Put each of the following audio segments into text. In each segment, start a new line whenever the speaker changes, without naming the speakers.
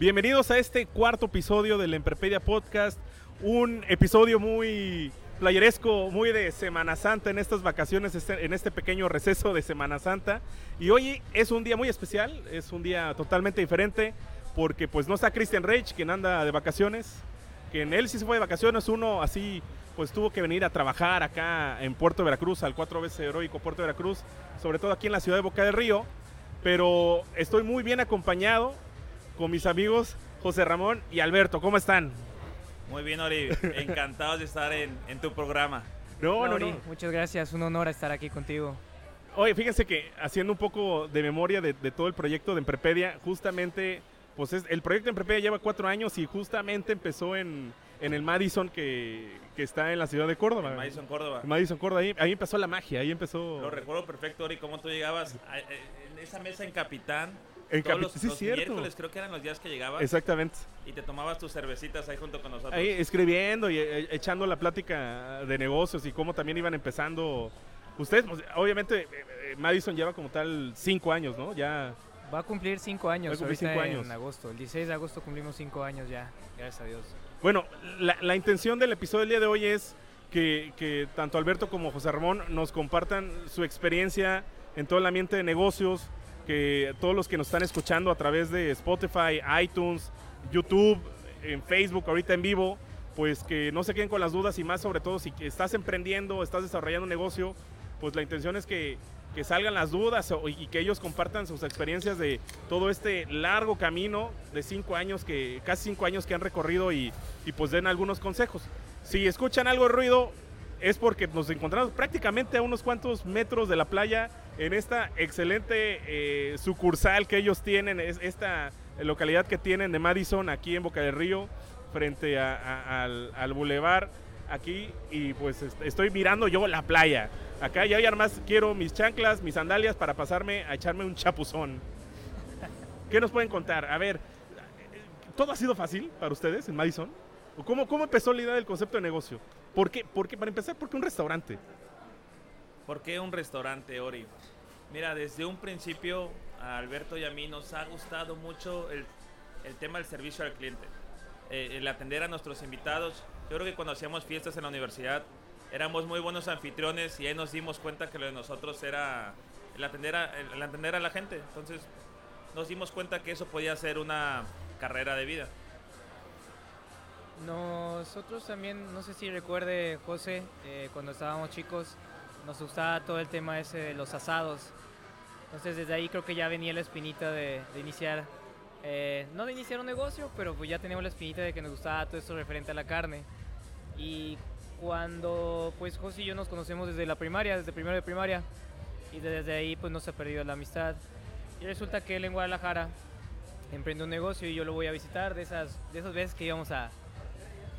Bienvenidos a este cuarto episodio del Emprepedia Podcast. Un episodio muy playeresco, muy de Semana Santa en estas vacaciones, este- en este pequeño receso de Semana Santa. Y hoy es un día muy especial, es un día totalmente diferente porque pues no está Christian Reich, quien anda de vacaciones, que en él sí se fue de vacaciones, uno así pues tuvo que venir a trabajar acá en Puerto Veracruz, al cuatro veces heroico Puerto Veracruz, sobre todo aquí en la ciudad de Boca del Río. Pero estoy muy bien acompañado con mis amigos José Ramón y Alberto. ¿Cómo están?
Muy bien, Ori. Encantados de estar en, en tu programa.
No, no.
Muchas gracias, un honor estar aquí contigo.
Oye, fíjense que haciendo un poco de memoria de, de todo el proyecto de Emprepedia, justamente, pues es- el proyecto de Emprepedia lleva cuatro años y justamente empezó en, en el Madison que, que está en la ciudad de Córdoba.
En Madison, Córdoba.
En Madison, Córdoba. Ahí, ahí empezó la magia, ahí empezó...
Lo recuerdo perfecto, Ori, cómo tú llegabas a- eh, en esa mesa en Capitán.
En
todos los,
sí,
los
cierto.
miércoles creo que eran los días que llegabas
Exactamente.
y te tomabas tus cervecitas ahí junto con nosotros.
Ahí escribiendo y eh, echando la plática de negocios y cómo también iban empezando. Ustedes, pues, obviamente, eh, eh, Madison lleva como tal cinco años, ¿no? Ya.
Va a cumplir cinco años,
Va a cumplir cinco
en
años.
agosto. El 16 de agosto cumplimos cinco años ya, gracias a Dios.
Bueno, la, la intención del episodio del día de hoy es que, que tanto Alberto como José Ramón nos compartan su experiencia en todo el ambiente de negocios, que todos los que nos están escuchando a través de Spotify, iTunes, YouTube, en Facebook, ahorita en vivo, pues que no se queden con las dudas y más sobre todo si estás emprendiendo, estás desarrollando un negocio, pues la intención es que, salgan las dudas y que ellos compartan sus experiencias de todo este largo camino de cinco años, que casi cinco años que han recorrido y, y pues den algunos consejos. Si escuchan algo de ruido, es porque nos encontramos prácticamente a unos cuantos metros de la playa en esta excelente eh, sucursal que ellos tienen, es esta localidad que tienen de Madison aquí en Boca del Río, frente a- al, bulevar aquí y pues est- estoy mirando yo la playa. Acá ya además quiero mis chanclas, mis sandalias para pasarme a echarme un chapuzón. ¿Qué nos pueden contar? A ver, ¿todo ha sido fácil para ustedes en Madison? ¿O ¿Cómo, cómo empezó la idea del concepto de negocio? ¿Por qué? Porque, para empezar, ¿por qué un restaurante?
¿Por qué un restaurante, Ori? Mira, desde un principio a Alberto y a mí nos ha gustado mucho el, el tema del servicio al cliente. Eh, el atender a nuestros invitados. Yo creo que cuando hacíamos fiestas en la universidad éramos muy buenos anfitriones y ahí nos dimos cuenta que lo de nosotros era el atender a, el- atender a la gente. Entonces nos dimos cuenta que eso podía ser una carrera de vida.
Nosotros también, no sé si recuerde José, eh, cuando estábamos chicos, nos gustaba todo el tema ese de los asados. Entonces desde ahí creo que ya venía la espinita de, iniciar, eh, no de iniciar un negocio, pero pues ya teníamos la espinita de que nos gustaba todo esto referente a la carne. Y cuando pues José y yo nos conocemos desde la primaria, desde primero de primaria, y desde ahí pues no se ha perdido la amistad. Y resulta que él en Guadalajara emprende un negocio y yo lo voy a visitar de esas, de esas veces que íbamos a...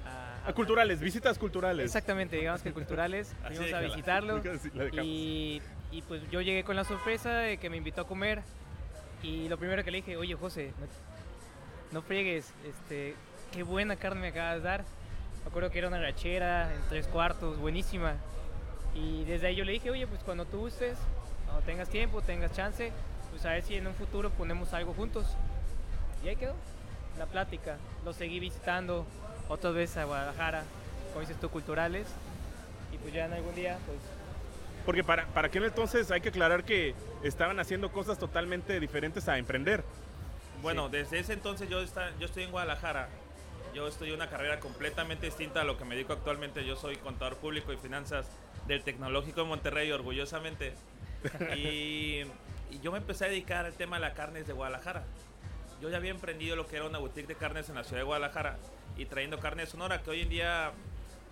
a-
A culturales, visitas culturales.
Exactamente, digamos que culturales, fuimos a visitarlo
la
y, y pues yo llegué con la sorpresa de que me invitó a comer y lo primero que le dije, oye José, no, no friegues, este, qué buena carne me acabas de dar. Me acuerdo que era una rachera en tres cuartos, buenísima. Y desde ahí yo le dije, oye, pues cuando tú gustes, cuando tengas tiempo, tengas chance, pues a ver si en un futuro ponemos algo juntos. Y ahí quedó la plática. Lo seguí visitando otras veces a Guadalajara, como dices tú, culturales. Y pues ya en algún día, pues
Porque para, para aquel entonces hay que aclarar que estaban haciendo cosas totalmente diferentes a emprender.
Bueno, desde ese entonces yo, está, yo estoy en Guadalajara. Yo estudié una carrera completamente distinta a lo que me dedico actualmente. Yo soy contador público y finanzas del Tecnológico de Monterrey, orgullosamente. Y, y yo me empecé a dedicar al tema de la carne desde Guadalajara. Yo ya había emprendido lo que era una boutique de carnes en la ciudad de Guadalajara y trayendo carne de Sonora, que hoy en día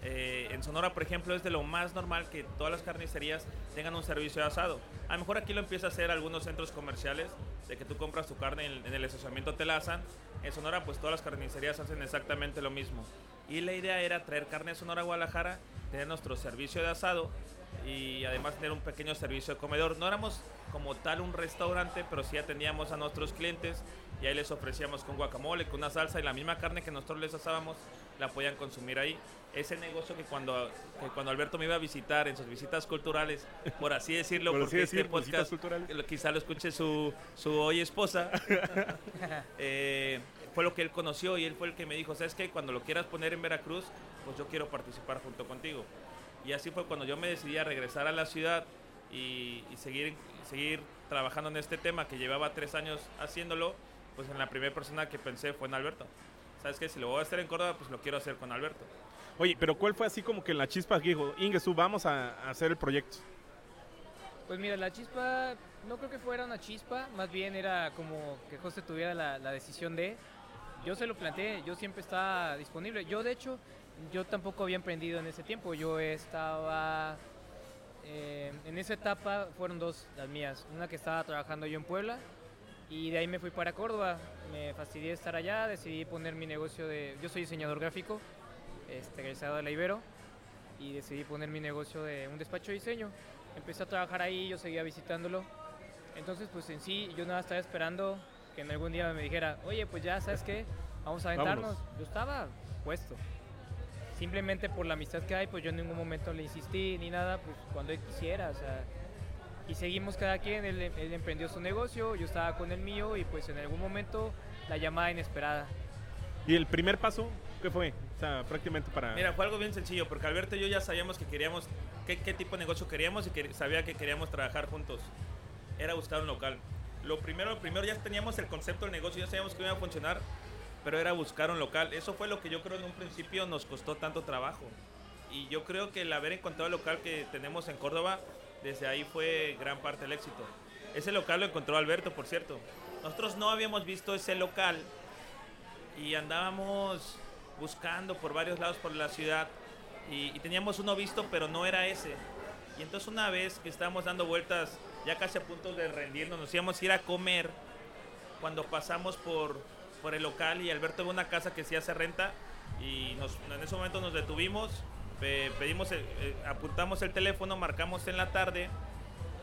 Eh, en Sonora, por ejemplo, es de lo más normal que todas las carnicerías tengan un servicio de asado. A lo mejor aquí lo empieza a hacer algunos centros comerciales, de que tú compras tu carne en, el estacionamiento te la asan. En Sonora, pues todas las carnicerías hacen exactamente lo mismo. Y la idea era traer carne de Sonora a Guadalajara, tener nuestro servicio de asado y además tener un pequeño servicio de comedor. No éramos como tal un restaurante, pero sí atendíamos a nuestros clientes y ahí les ofrecíamos con guacamole, con una salsa y la misma carne que nosotros les asábamos la podían consumir ahí. Ese negocio que cuando, que cuando Alberto me iba a visitar en sus visitas culturales, por así decirlo,
Por así
porque este
decir, visitas
podcast quizá lo escuche su, su hoy esposa, eh, fue lo que él conoció y él fue el que me dijo, ¿sabes qué? Cuando lo quieras poner en Veracruz, pues yo quiero participar junto contigo. Y así fue cuando yo me decidí a regresar a la ciudad y, y seguir, seguir trabajando en este tema que llevaba tres años haciéndolo, pues en la primera persona que pensé fue en Alberto. ¿Sabes qué? Si lo voy a hacer en Córdoba, pues lo quiero hacer con Alberto.
Oye, pero ¿cuál fue así como que la chispa que dijo, Ingesu, vamos a, a hacer el proyecto?
Pues mira, la chispa, no creo que fuera una chispa, más bien era como que José tuviera la, la decisión de. Yo se lo planteé, yo siempre estaba disponible. Yo, de hecho, yo tampoco había emprendido en ese tiempo. Yo estaba. eh, en esa etapa fueron dos las mías. Una que estaba trabajando yo en Puebla y de ahí me fui para Córdoba. Me fastidié estar allá, decidí poner mi negocio de. Yo soy diseñador gráfico, este, egresado de la Ibero, y decidí poner mi negocio de un despacho de diseño. Empecé a trabajar ahí, yo seguía visitándolo. Entonces, pues en sí, yo nada estaba esperando que en algún día me dijera, oye, pues ya, ¿sabes qué? Vamos a aventarnos.
Vámonos.
Yo estaba puesto. Simplemente por la amistad que hay, pues yo en ningún momento le insistí ni nada, pues cuando él quisiera, o sea. Y seguimos cada quien, él, él emprendió su negocio, yo estaba con el mío y pues en algún momento la llamada inesperada.
¿Y el primer paso qué fue? O sea, prácticamente para...
Mira, fue algo bien sencillo, porque Alberto y yo ya sabíamos que queríamos, qué, qué tipo de negocio queríamos y que sabía que queríamos trabajar juntos. Era buscar un local. Lo primero, lo primero ya teníamos el concepto del negocio, ya sabíamos que iba a funcionar, pero era buscar un local. Eso fue lo que yo creo en un principio nos costó tanto trabajo. Y yo creo que el haber encontrado el local que tenemos en Córdoba, desde ahí fue gran parte del éxito. Ese local lo encontró Alberto, por cierto. Nosotros no habíamos visto ese local y andábamos buscando por varios lados por la ciudad y, teníamos uno visto pero no era ese y entonces una vez que estábamos dando vueltas ya casi a punto de rendirnos nos íbamos a ir a comer cuando pasamos por, por el local y Alberto ve una casa que sí hace renta y en ese momento nos detuvimos pe- pedimos el- eh, apuntamos el teléfono marcamos en la tarde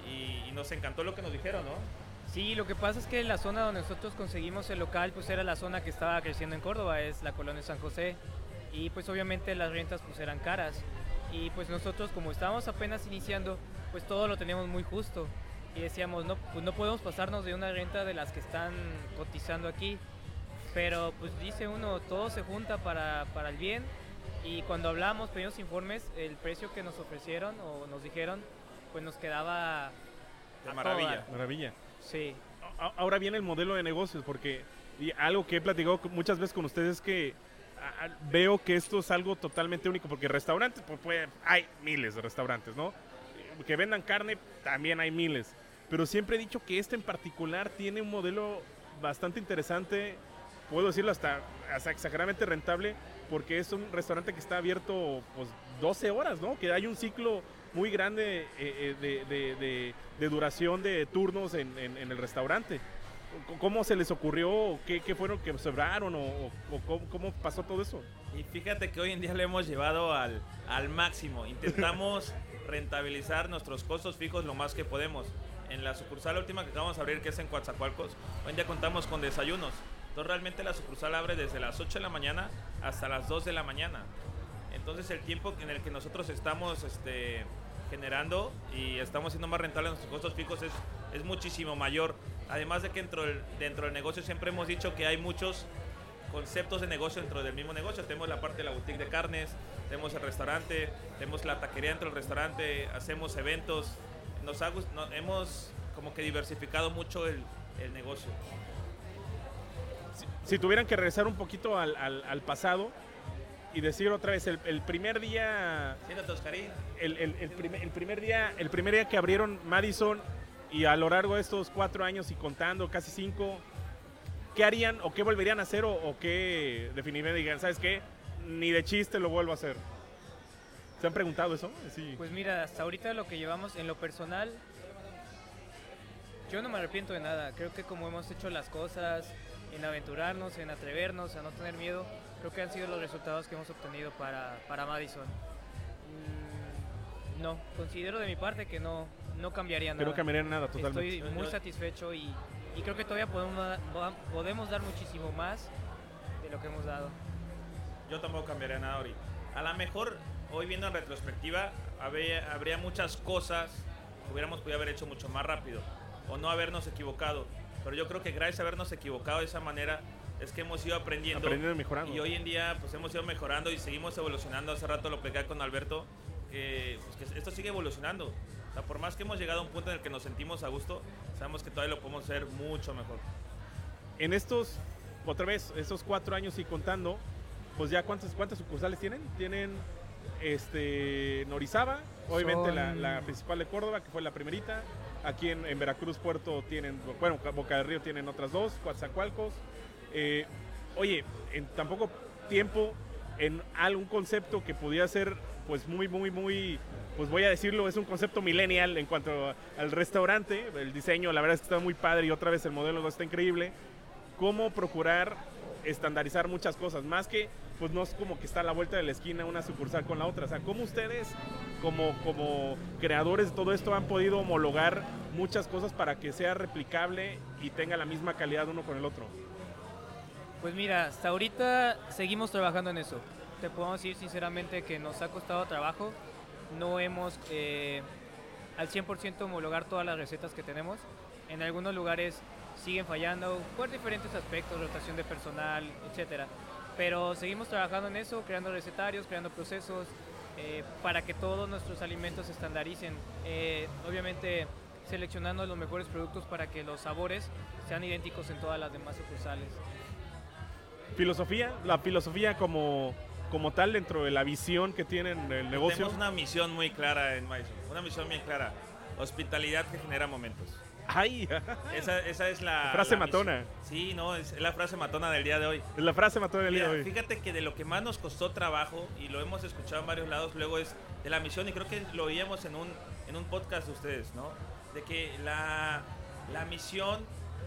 y, y nos encantó lo que nos dijeron ¿no?
Sí, lo que pasa es que la zona donde nosotros conseguimos el local, pues era la zona que estaba creciendo en Córdoba, es la colonia San José. Y pues obviamente las rentas pues eran caras. Y pues nosotros como estábamos apenas iniciando, pues todo lo teníamos muy justo. Y decíamos, no, pues no podemos pasarnos de una renta de las que están cotizando aquí. Pero pues dice uno, todo se junta para, para el bien. Y cuando hablamos, pedimos informes, el precio que nos ofrecieron o nos dijeron, pues nos quedaba...
De
a
maravilla.
toda.
Maravilla.
Sí.
Ahora viene el modelo de negocios, porque y algo que he platicado muchas veces con ustedes es que veo que esto es algo totalmente único, porque restaurantes, pues, puede- hay miles de restaurantes, ¿no? Que vendan carne, también hay miles. Pero siempre he dicho que este en particular tiene un modelo bastante interesante, puedo decirlo hasta, hasta exageradamente rentable, porque es un restaurante que está abierto pues 12 horas, ¿no? Que hay un ciclo muy grande eh, eh, de, de- de- de duración de turnos en, en- en el restaurante. ¿Cómo se les ocurrió? ¿Qué, qué fueron que sobraron? ¿O, o- o cómo, cómo pasó todo eso?
Y fíjate que hoy en día lo hemos llevado al, al máximo. Intentamos rentabilizar nuestros costos fijos lo más que podemos. En la sucursal última que acabamos de abrir, que es en Coatzacoalcos, hoy en día contamos con desayunos. Entonces realmente la sucursal abre desde las 8 de la mañana hasta las 2 de la mañana. Entonces el tiempo en el que nosotros estamos este, generando y estamos siendo más rentables nuestros costos fijos es, es muchísimo mayor. Además de que dentro del, dentro del negocio siempre hemos dicho que hay muchos conceptos de negocio dentro del mismo negocio. Tenemos la parte de la boutique de carnes, tenemos el restaurante, tenemos la taquería dentro del restaurante, hacemos eventos. Nos hemos como que diversificado mucho el, el negocio.
Si tuvieran que regresar un poquito al, al- al pasado y decir otra vez, el, el primer día el, el- el primer, el primer día el primer día que abrieron Madison y a lo largo de estos cuatro años y contando casi cinco ¿qué harían o qué volverían a hacer o, o qué definirían digan sabes qué ni de chiste lo vuelvo a hacer ¿Se han preguntado eso? Sí.
Pues mira, hasta ahorita lo que llevamos en lo personal, yo no me arrepiento de nada. Creo que como hemos hecho las cosas, en aventurarnos, en atrevernos, a no tener miedo, creo que han sido los resultados que hemos obtenido para, para Madison. Mm, no, considero de mi parte que no, no cambiaría
que
nada.
no cambiaría nada totalmente.
Estoy muy satisfecho y, y creo que todavía podemos, podemos dar muchísimo más de lo que hemos dado.
Yo tampoco cambiaría nada ahorita. A lo mejor, hoy viendo en retrospectiva, habría, habría muchas cosas que hubiéramos podido haber hecho mucho más rápido o no habernos equivocado. Pero yo creo que gracias a habernos equivocado de esa manera es que hemos ido aprendiendo.
Aprendiendo y mejorando.
Y hoy en día pues hemos ido mejorando y seguimos evolucionando. Hace rato lo platicaba con Alberto, que, pues, que esto sigue evolucionando. O sea, por más que hemos llegado a un punto en el que nos sentimos a gusto, sabemos que todavía lo podemos hacer mucho mejor.
En estos, otra vez, estos cuatro años y contando, pues ya cuántas, cuántas sucursales tienen? Tienen este Norizaba, obviamente la, la principal de Córdoba, que fue la primerita. Aquí en, en Veracruz Puerto tienen, bueno, Boca del Río tienen otras dos, Coatzacoalcos. Eh, oye, en tan poco tiempo, en algún concepto que pudiera ser, pues muy, muy, muy, pues voy a decirlo, es un concepto millennial en cuanto al restaurante. El diseño, la verdad es que está muy padre y otra vez el modelo está increíble. Cómo procurar estandarizar muchas cosas, más que, pues no es como que está a la vuelta de la esquina una sucursal con la otra. O sea, cómo ustedes, como, como creadores de todo esto, han podido homologar muchas cosas para que sea replicable y tenga la misma calidad uno con el otro.
Pues mira, hasta ahorita seguimos trabajando en eso. Te puedo decir sinceramente que nos ha costado trabajo. No hemos eh, al 100% homologar todas las recetas que tenemos. En algunos lugares siguen fallando por diferentes aspectos, rotación de personal, etcétera. Pero seguimos trabajando en eso, creando recetarios, creando procesos eh, para que todos nuestros alimentos se estandaricen. Eh, obviamente seleccionando los mejores productos para que los sabores sean idénticos en todas las demás sucursales.
Filosofía, la filosofía como, como tal dentro de la visión que tienen el negocio.
Tenemos una misión muy clara en Madison, una misión bien clara. Hospitalidad que genera momentos.
¡Ay!
Esa, esa es la
Frase
la
matona.
misión. Sí, no, es la frase matona del día de hoy.
Es la frase mató del día
Mira,
de hoy.
fíjate que de lo que más nos costó trabajo, y lo hemos escuchado en varios lados, luego es de la misión, y creo que lo oíamos en un, en un podcast de ustedes, ¿no? De que la, la misión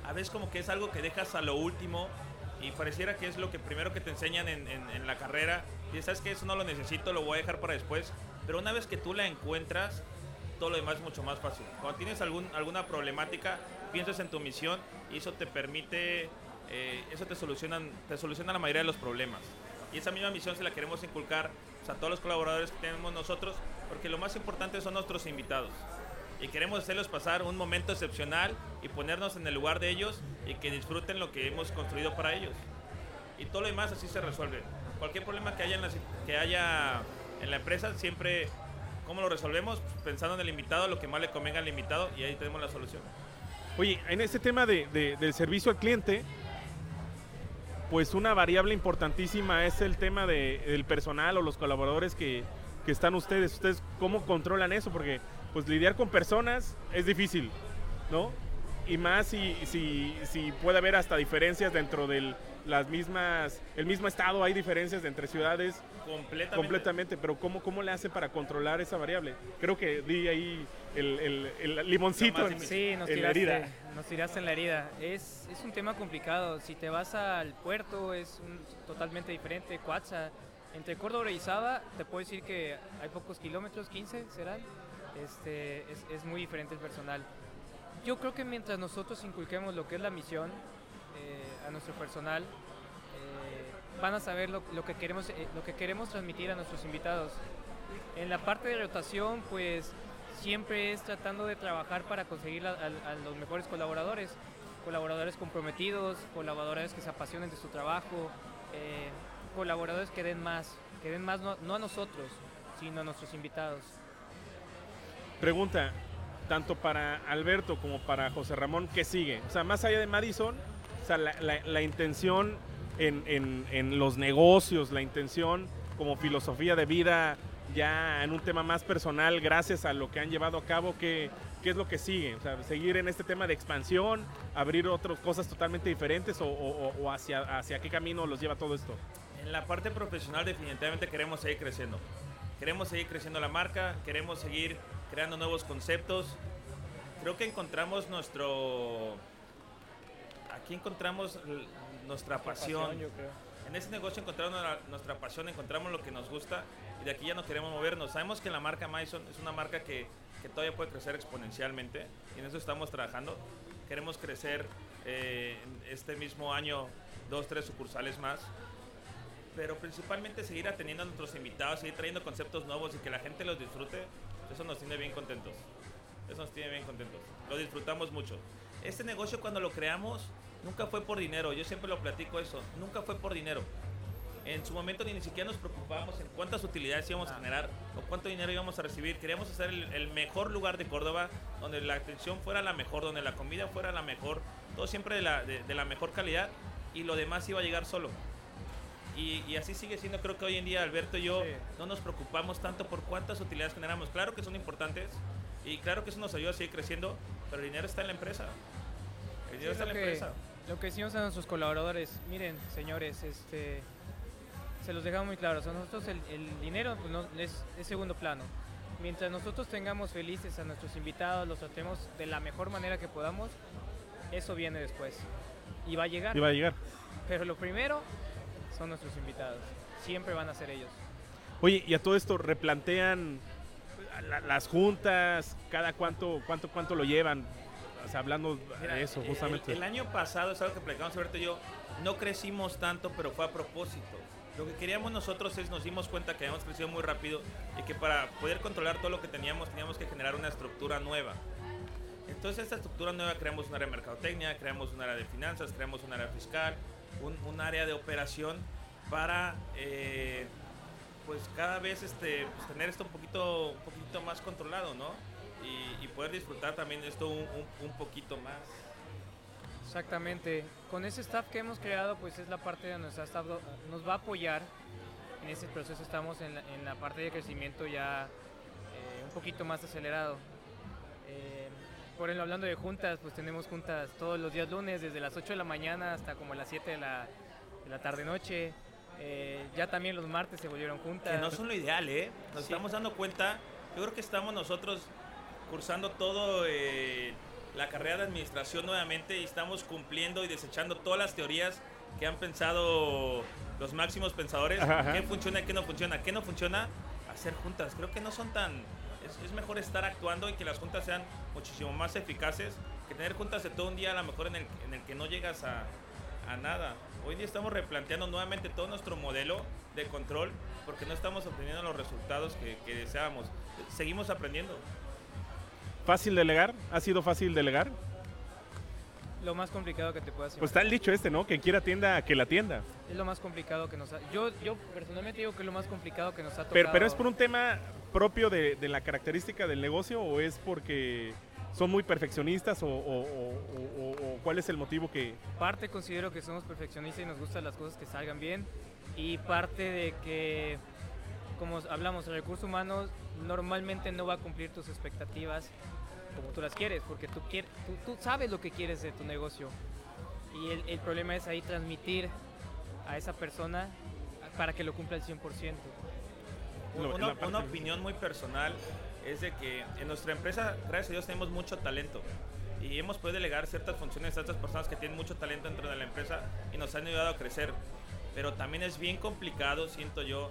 a veces como que es algo que dejas a lo último y pareciera que es lo que primero que te enseñan en, en- en la carrera. Y sabes que eso no lo necesito, lo voy a dejar para después. Pero una vez que tú la encuentras, todo lo demás es mucho más fácil. Cuando tienes algún, alguna problemática, piensas en tu misión y eso te permite, eh, eso te, solucionan, te soluciona la mayoría de los problemas. Y esa misma misión se la queremos inculcar a todos los colaboradores que tenemos nosotros, porque lo más importante son nuestros invitados. Y queremos hacerlos pasar un momento excepcional y ponernos en el lugar de ellos y que disfruten lo que hemos construido para ellos. Y todo lo demás así se resuelve. Cualquier problema que haya en la, que haya en la empresa, siempre, ¿cómo lo resolvemos? Pensando en el invitado, lo que más le convenga al invitado y ahí tenemos la solución.
Oye, en este tema de, de- del servicio al cliente, pues una variable importantísima es el tema de- del personal o los colaboradores que, que están ustedes. ¿Ustedes cómo controlan eso? Porque pues lidiar con personas es difícil, ¿no? Y más si, si, si puede haber hasta diferencias dentro del las mismas, el mismo estado, hay diferencias entre ciudades
Completamente.
completamente, pero ¿cómo, ¿cómo le hace para controlar esa variable? Creo que di ahí el, el- el limoncito en,
Sí, nos
en la
tiraste,
herida.
nos tiraste en la herida. Es, es un tema complicado. Si te vas al puerto es un- totalmente diferente. Coatza, entre Córdoba y Izaba, te puedo decir que hay pocos kilómetros, 15 serán. Este, es, es muy diferente el personal. Yo creo que mientras nosotros inculquemos lo que es la misión eh, a nuestro personal, eh, van a saber lo, lo que queremos, eh, lo que queremos transmitir a nuestros invitados. En la parte de rotación, pues siempre es tratando de trabajar para conseguir a, a- a los mejores colaboradores, colaboradores comprometidos, colaboradores que se apasionen de su trabajo, eh, colaboradores que den más, que den más no, no a nosotros, sino a nuestros invitados.
Pregunta, tanto para Alberto como para José Ramón, ¿qué sigue? O sea, más allá de Madison, la, intención en, los negocios, la intención como filosofía de vida, ya en un tema más personal, gracias a lo que han llevado a cabo, ¿qué, es lo que sigue? Seguir en este tema de expansión, abrir otras cosas totalmente diferentes o hacia, hacia qué camino los lleva todo esto.
En la parte profesional definitivamente queremos seguir creciendo. Queremos seguir creciendo la marca, queremos seguir creando nuevos conceptos. Creo que encontramos nuestro... Aquí encontramos nuestra pasión.
yo creo.
En ese negocio encontramos nuestra- pasión, encontramos lo que nos gusta y de aquí ya no queremos movernos. Sabemos que la marca Maison es una marca que, que todavía puede crecer exponencialmente y en eso estamos trabajando. Queremos crecer eh, este mismo año dos, tres sucursales más, pero principalmente seguir atendiendo a nuestros invitados, seguir trayendo conceptos nuevos y que la gente los disfrute. Eso nos tiene bien contentos. Eso nos tiene bien contentos. Lo disfrutamos mucho. Este negocio cuando lo creamos nunca fue por dinero. Yo siempre lo platico eso. Nunca fue por dinero. En su momento ni, ni siquiera nos preocupábamos en cuántas utilidades íbamos a generar o cuánto dinero íbamos a recibir. Queríamos hacer el, el mejor lugar de Córdoba, donde la atención fuera la mejor, donde la comida fuera la mejor, todo siempre de la, de- de la mejor calidad y lo demás iba a llegar solo. Y, y así sigue siendo, creo que hoy en día Alberto y yo
Sí.
no nos preocupamos tanto por cuántas utilidades generamos. Claro que son importantes y claro que eso nos ayuda a seguir creciendo, pero el dinero está en la empresa. El dinero
Sí,
está en
lo,
la
que,
empresa.
lo que decimos a nuestros colaboradores, miren, señores, este, se los dejamos muy claro. A nosotros el, el dinero pues, no, es, es segundo plano. Mientras nosotros tengamos felices a nuestros invitados, los tratemos de la mejor manera que podamos, eso viene después. Y va a llegar.
Iba a llegar.
Pero lo primero son nuestros invitados. Siempre van a ser ellos.
Oye, y a todo esto replantean la- las juntas, cada cuánto, cuánto, cuánto lo llevan. O sea, hablando
Mira,
de eso,
el-
justamente.
El, año pasado, es algo que platicamos y yo, no crecimos tanto, pero fue a propósito. Lo que queríamos nosotros es, nos dimos cuenta que habíamos crecido muy rápido y que para poder controlar todo lo que teníamos, teníamos que generar una estructura nueva. Entonces, esta estructura nueva creamos un área de mercadotecnia, creamos un área de finanzas, creamos un área fiscal, un, un área de operación para, eh, pues cada vez este, pues, tener esto un poquito, un poquito más controlado, ¿no? Y, y poder disfrutar también esto un, un- un poquito más.
Exactamente. Con ese staff que hemos creado, pues es la parte de nuestra staff nos va a apoyar. En ese proceso estamos en la, en la parte de crecimiento ya eh, un poquito más acelerado. Eh, por ejemplo, hablando de juntas, pues tenemos juntas todos los días lunes, desde las 8 de la mañana hasta como las 7 de la, de la tarde-noche. Eh, ya también los martes se volvieron juntas.
Que no son lo ideal, ¿eh? Nos
Sí.
estamos dando cuenta, yo creo que estamos nosotros cursando todo eh, la carrera de administración nuevamente y estamos cumpliendo y desechando todas las teorías que han pensado los máximos pensadores.
Ajá, ajá.
¿Qué funciona qué no funciona? ¿Qué no funciona? Hacer juntas. Creo que no son tan... Es, es mejor estar actuando y que las juntas sean muchísimo más eficaces que tener juntas de todo un día a lo mejor en el, en el que no llegas a, a nada. Hoy día estamos replanteando nuevamente todo nuestro modelo de control porque no estamos obteniendo los resultados que, que deseábamos. Seguimos aprendiendo.
¿Fácil delegar? ¿Ha sido fácil delegar?
Lo más complicado que te puedas
Pues está
imaginar.
el dicho este, ¿no? Quien quiera tienda, que la tienda.
Es lo más complicado que nos ha... Yo, yo personalmente digo que es lo más complicado que nos ha tocado.
Pero, pero es por un tema propio de, de la característica del negocio o es porque son muy perfeccionistas o- o- o- o cuál es el motivo que...
Parte considero que somos perfeccionistas y nos gustan las cosas que salgan bien. Y parte de que, como hablamos, el recurso humano normalmente no va a cumplir tus expectativas como tú las quieres, porque tú, quieres, tú, tú sabes lo que quieres de tu negocio. Y el, el problema es ahí transmitir a esa persona para que lo cumpla al 100%.
Lo-
una, una opinión muy personal es de que en nuestra empresa, gracias a Dios, tenemos mucho talento. Y hemos podido delegar ciertas funciones a estas personas que tienen mucho talento dentro de la empresa y nos han ayudado a crecer. Pero también es bien complicado, siento yo,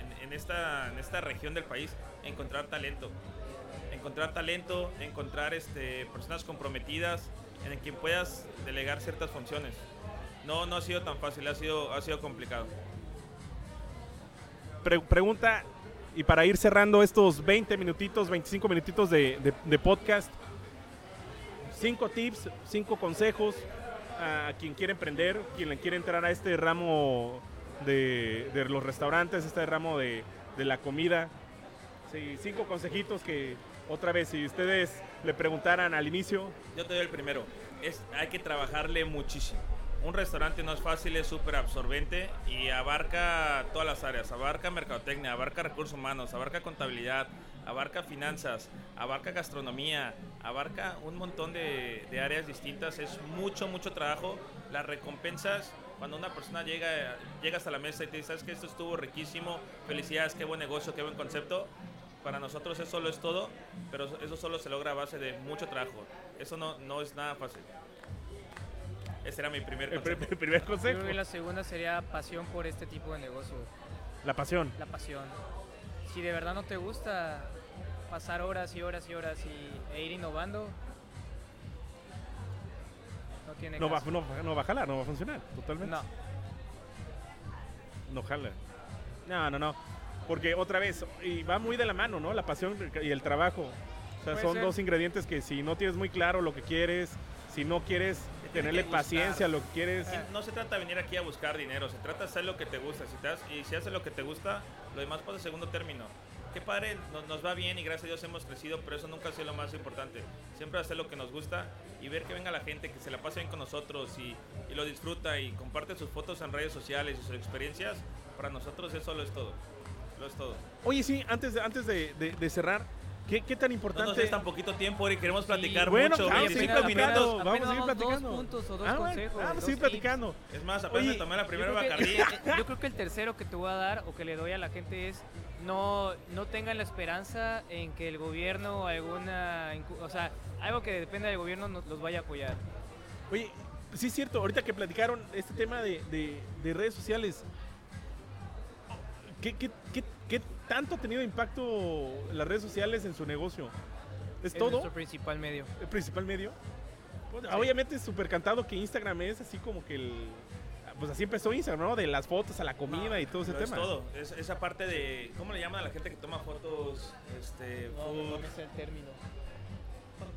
en, en- en esta, en esta región del país, encontrar talento. Encontrar talento, encontrar este, personas comprometidas en quien puedas delegar ciertas funciones. No, no ha sido tan fácil, ha sido, ha sido complicado.
Pre- pregunta, y para ir cerrando estos 20 minutitos, 25 minutitos de, podcast, cinco tips, cinco consejos a quien quiere emprender, quien le quiere entrar a este ramo de, de los restaurantes, este ramo de, de la comida. Sí, cinco consejitos que, otra vez, si ustedes le preguntaran al inicio,
Yo te doy el primero. Es, hay que trabajarle muchísimo. Un restaurante no es fácil, es súper absorbente y abarca todas las áreas. Abarca mercadotecnia, abarca recursos humanos, abarca contabilidad, abarca finanzas, abarca gastronomía, abarca un montón de, de áreas distintas. Es mucho, mucho trabajo. Las recompensas Cuando una persona llega, llega hasta la mesa y te dice, sabes que esto estuvo riquísimo, felicidades, qué buen negocio, qué buen concepto, para nosotros eso solo es todo, pero eso solo se logra a base de mucho trabajo. Eso no, no es nada fácil. Ese era mi primer
El,
consejo.
pr- el primer
Yo
consejo.
creo que la segunda sería pasión por este tipo de negocio.
La pasión.
La pasión. Si de verdad no te gusta pasar horas y horas y horas y, e ir innovando, no tiene
No va,
caso.
no, no va a jalar, no va a funcionar. Totalmente.
No.
No jala. No, no, no. Porque otra vez, y va muy de la mano, ¿no? La pasión y el trabajo. O sea,
Puede
son
ser.
dos ingredientes que si no tienes muy claro lo que quieres, si no quieres tenerle paciencia a lo que quieres.
Y No se trata de venir aquí a buscar dinero, se trata de hacer lo que te gusta. Si te das- y si haces lo que te gusta, lo demás pasa a segundo término. Qué padre, no- nos, va bien y gracias a Dios hemos crecido, pero eso nunca ha sido lo más importante. Siempre hacer lo que nos gusta y ver que venga la gente, que se la pase bien con nosotros y, y lo disfruta y comparte sus fotos en redes sociales y sus experiencias. Para nosotros eso lo es todo. Lo es todo.
Oye, sí, antes de, antes de, de- de cerrar, ¿qué, qué tan
No
importante?
nos des tan poquito tiempo y queremos platicar
bueno,
mucho.
vamos a
Oye,
seguir
apenas-
25
apenas-
minutos.
platicando. Vamos a
apenas
seguir
vamos dos
platicando.
puntos o dos
Ah,
consejos,
Vamos a seguir platicando.
Es más, apenas
Oye,
me tomé la primera
yo, creo
Bacardí.
que, yo creo que el tercero que te voy a dar o que le doy a la gente es no, no tengan la esperanza en que el gobierno o alguna, o sea, algo que dependa del gobierno nos, los vaya a apoyar.
Oye, sí es cierto, ahorita que platicaron este tema de, de- de redes sociales, ¿qué, qué, qué- qué tanto ha tenido impacto las redes sociales en su negocio? ¿Es,
Es
todo?
nuestro principal medio.
¿El principal medio? Pues, Obviamente es súper cantado que Instagram es así como que el... Pues así empezó Instagram, ¿no? De las fotos a la comida y todo ese tema.
Es todo. Es, esa parte de. ¿Cómo le llaman a la gente que toma fotos? Este. food?
es el término.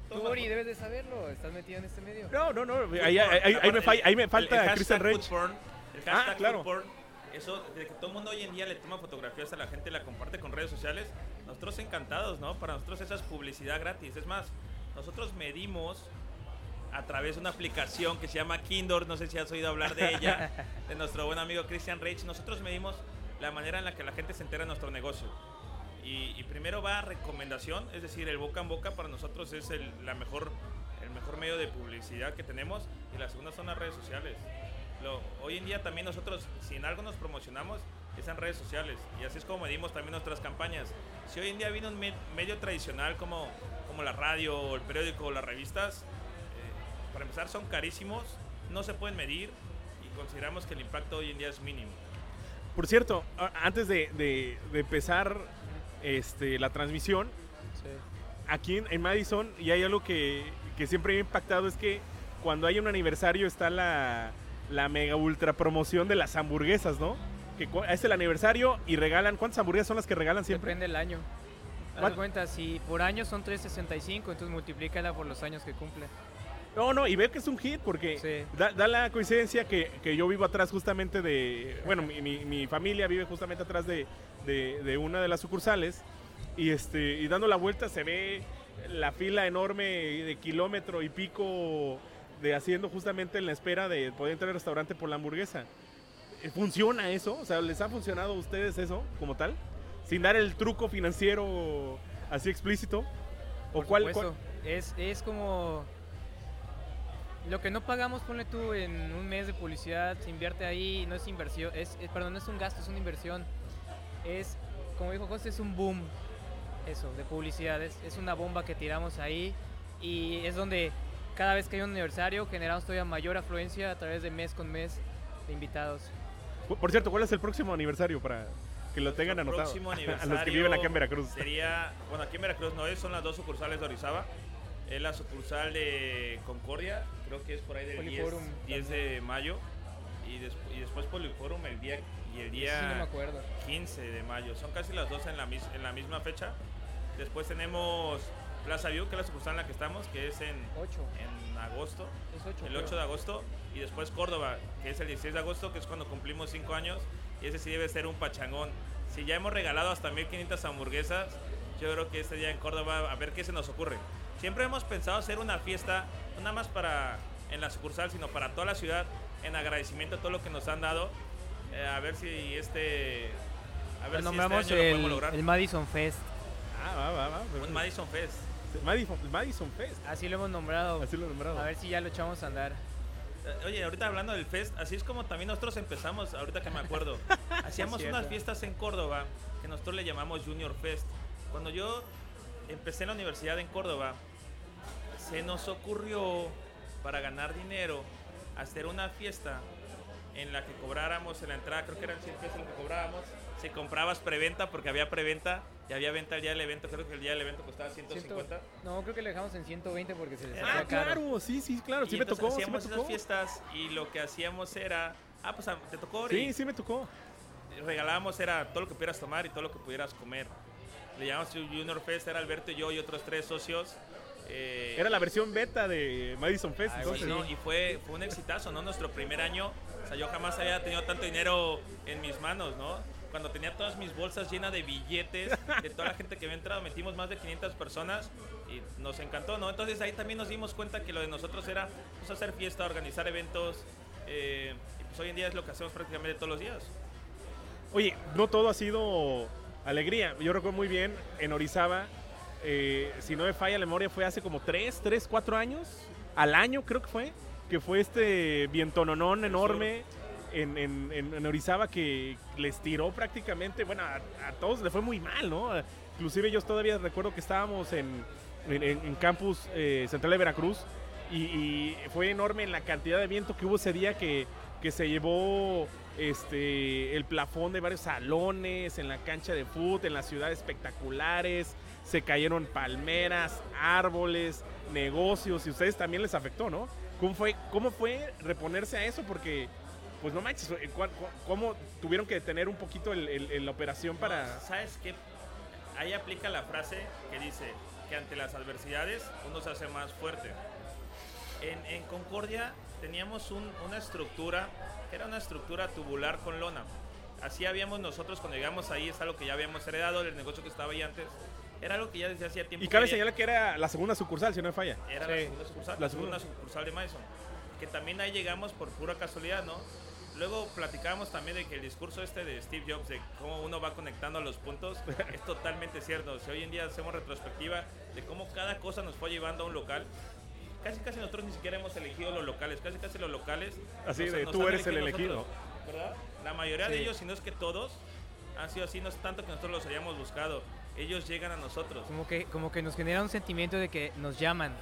Tú, Ori, debes de saberlo, estás metido en este medio.
No, no, no. Ahí, ahí- ahí me, falla- ahí me falta
el hashtag food porn, el
Ah,
hashtag
claro.
food porn, Eso de que todo el mundo hoy en día le toma fotografías a la gente y la comparte con redes sociales. Nosotros encantados, ¿no? Para nosotros esa es publicidad gratis. Es más, nosotros medimos a través de una aplicación que se llama Kindor, no sé si has oído hablar de ella, de nuestro buen amigo Christian Reich. Nosotros medimos la manera en la que la gente se entera de nuestro negocio. Y, y primero va a recomendación, es decir, el boca en boca para nosotros es el, la mejor, el mejor medio de publicidad que tenemos. Y la segunda son las redes sociales. Lo- hoy en día también nosotros, si en algo nos promocionamos, es en redes sociales. Y así es como medimos también nuestras campañas. Si hoy en día viene un me- medio tradicional como, como la radio, o el periódico o las revistas, eh, para empezar son carísimos, no se pueden medir y consideramos que el impacto hoy en día es mínimo.
Por cierto, antes de, de- de empezar este, la transmisión, aquí en, en Madison, y hay algo que, que siempre me ha impactado, es que cuando hay un aniversario está la, la mega ultra promoción de las hamburguesas, ¿no? Que es el aniversario y regalan, ¿cuántas hamburguesas son las que regalan siempre?
Depende del año. Haz cuenta, si por año son 365, entonces multiplícala por los años que cumple.
No, no, y veo que es un hit porque
Sí.
da, da la coincidencia que, que yo vivo atrás justamente de, bueno, mi, mi- mi familia vive justamente atrás de, de- de una de las sucursales y, este, y dando la vuelta se ve la fila enorme de kilómetro y pico de haciendo justamente en la espera de poder entrar al restaurante por la hamburguesa. Eh, ¿Funciona eso? O sea, ¿les ha funcionado a ustedes eso como tal? Sin dar el truco financiero así explícito. ¿O
Por
cuál.
Es, es como... Lo que no pagamos, ponle tú, en un mes de publicidad, se invierte ahí, no es inversión, es, es- perdón, no es un gasto, es una inversión. Es, como dijo José, es un boom, eso, de publicidad, es, es una bomba que tiramos ahí y es donde cada vez que hay un aniversario generamos todavía mayor afluencia a través de mes con mes de invitados.
Por- cierto, ¿cuál es el próximo aniversario para que lo tengan
Nuestro
anotado?
próximo
a
aniversario
los que viven acá en Veracruz.
Sería, bueno, aquí en Veracruz no es, son las dos sucursales de Orizaba. Es la sucursal de Concordia, creo que es por ahí del 10,
Poliforum
10 de mayo. Y, des- y después Poliforum el día, y el
Sí, no me
día
acuerdo.
15 de mayo. Son casi las dos en la, mis- en la misma fecha. Después tenemos Plaza View, que es la sucursal en la que estamos, que es en,
8,
en agosto
es 8.
el 8 de agosto y después Córdoba, que es el 16 de agosto, que es cuando cumplimos 5 años y ese sí debe ser un pachangón. Si ya hemos regalado hasta 1500 hamburguesas, yo creo que este día en Córdoba a ver qué se nos ocurre. Siempre hemos pensado hacer una fiesta, no nada más para en la sucursal, sino para toda la ciudad, en agradecimiento a todo lo que nos han dado. Eh, a ver si este a ver si
nombramos
este año lo podemos
el,
lograr.
el Madison Fest.
Ah, va, va, va.
Un Madison Fest.
Madison, Madison Fest.
Así lo hemos nombrado.
Así lo he nombrado.
A ver si ya lo echamos a andar.
Eh, Oye, ahorita hablando del fest, así es como también nosotros empezamos, ahorita que me acuerdo. Hacíamos unas fiestas en Córdoba que nosotros le llamamos Junior Fest. Cuando yo empecé en la universidad en Córdoba, se nos ocurrió para ganar dinero hacer una fiesta en la que cobráramos en la entrada, creo que eran 100 pesos lo que cobrábamos. Si comprabas preventa, porque había preventa y había venta el día del evento, creo que el día del evento costaba 150.
Ciento- no, creo que le dejamos en 120 porque se les
Ah,
Ah,
caro.
claro, sí, sí, claro, sí
Y
me
entonces
tocó, sí me
hacíamos esas
tocó.
fiestas y lo que hacíamos era, ah, pues ah, te tocó Ori?
Sí, sí me tocó.
regalábamos era todo lo que pudieras tomar y todo lo que pudieras comer. Le llamamos Junior Fest, era Alberto y yo y otros tres socios. eh,
Era la versión beta de Madison Fest,
Ay,
entonces.
y fue, fue un exitazo, ¿no? Nuestro primer año. O sea, yo jamás había tenido tanto dinero en mis manos, ¿no? Cuando tenía todas mis bolsas llenas de billetes de toda la gente que había entrado, metimos más de 500 personas y nos encantó, ¿no? Entonces ahí también nos dimos cuenta que lo de nosotros era pues, hacer fiesta, organizar eventos. eh, y pues hoy en día es lo que hacemos prácticamente todos los días.
Oye, no todo ha sido alegría. Yo recuerdo muy bien en Orizaba, eh, si no me falla la memoria, fue hace como 3, 3, 4 años, al año creo que fue, que fue este vientononón enorme en, en, en- Orizaba que les tiró prácticamente, bueno, a, todos le fue muy mal, ¿no? Inclusive yo todavía recuerdo que estábamos en, en, campus eh, central de Veracruz y, fue enorme la cantidad de viento que hubo ese día que, que se llevó este, el plafón de varios salones, en la cancha de fútbol, en las ciudades espectaculares, se cayeron palmeras, árboles, negocios, y ustedes también les afectó, ¿no? ¿Cómo fue, cómo fue reponerse a eso? Porque, pues no manches, eh, ¿cuál- cu- ¿cómo tuvieron que detener un poquito el- el- el- la operación para...
¿Sabes qué? Ahí aplica la frase que dice que ante las adversidades uno se hace más fuerte. En, en Concordia teníamos un- una estructura, que era una estructura tubular con lona. Así habíamos nosotros cuando llegamos ahí, es algo que ya habíamos heredado del negocio que estaba ahí antes. Era algo que ya desde hacía tiempo.
Y cabe señalar que era la segunda sucursal, si no me falla.
era
Sí.
la segunda sucursal,
La
la
segunda.
segunda sucursal de Madison. Que también ahí llegamos por pura casualidad, ¿no? Luego platicábamos también de que el discurso este de Steve Jobs, de cómo uno va conectando a los puntos, es totalmente cierto. Si hoy en día hacemos retrospectiva de cómo cada cosa nos fue llevando a un local, casi casi nosotros ni siquiera hemos elegido los locales, casi casi los locales.
Así
nos-
de,
nos
tú eres el elegido.
nosotros, ¿verdad? La mayoría de ellos, si no es que todos, han sido así, no es tanto que nosotros los hayamos buscado. Ellos llegan a nosotros.
Como que, como que nos genera un sentimiento de que nos llaman.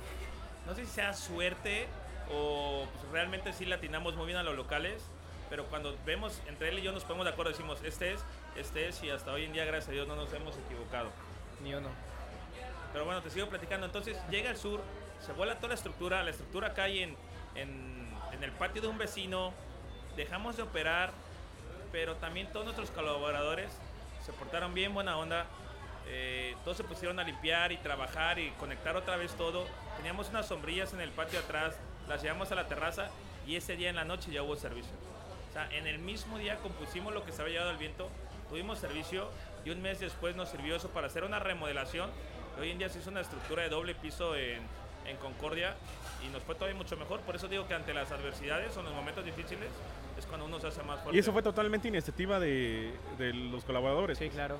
No sé si sea suerte o pues, realmente sí latinamos muy bien a los locales, pero cuando vemos entre él y yo nos ponemos de acuerdo, decimos, este es, este es, y hasta hoy en día, gracias a Dios, no nos hemos equivocado.
Ni uno.
Pero bueno, te sigo platicando. Entonces llega al sur, se vuela toda la estructura, la estructura cae en, en, en el patio de un vecino, dejamos de operar, pero también todos nuestros colaboradores se portaron bien, buena onda. eh, todos se pusieron a limpiar y trabajar y conectar otra vez todo. Teníamos unas sombrillas en el patio atrás, las llevamos a la terraza y ese día en la noche ya hubo servicio. Sea, en el mismo día compusimos lo que se había llevado al viento, tuvimos servicio y un mes después nos sirvió eso para hacer una remodelación. Hoy en día se hizo una estructura de doble piso en, en Concordia y nos fue todavía mucho mejor. Por eso digo que ante las adversidades o en los momentos difíciles es cuando uno se hace más fuerte.
Y eso fue totalmente iniciativa de, de los colaboradores.
Sí, claro.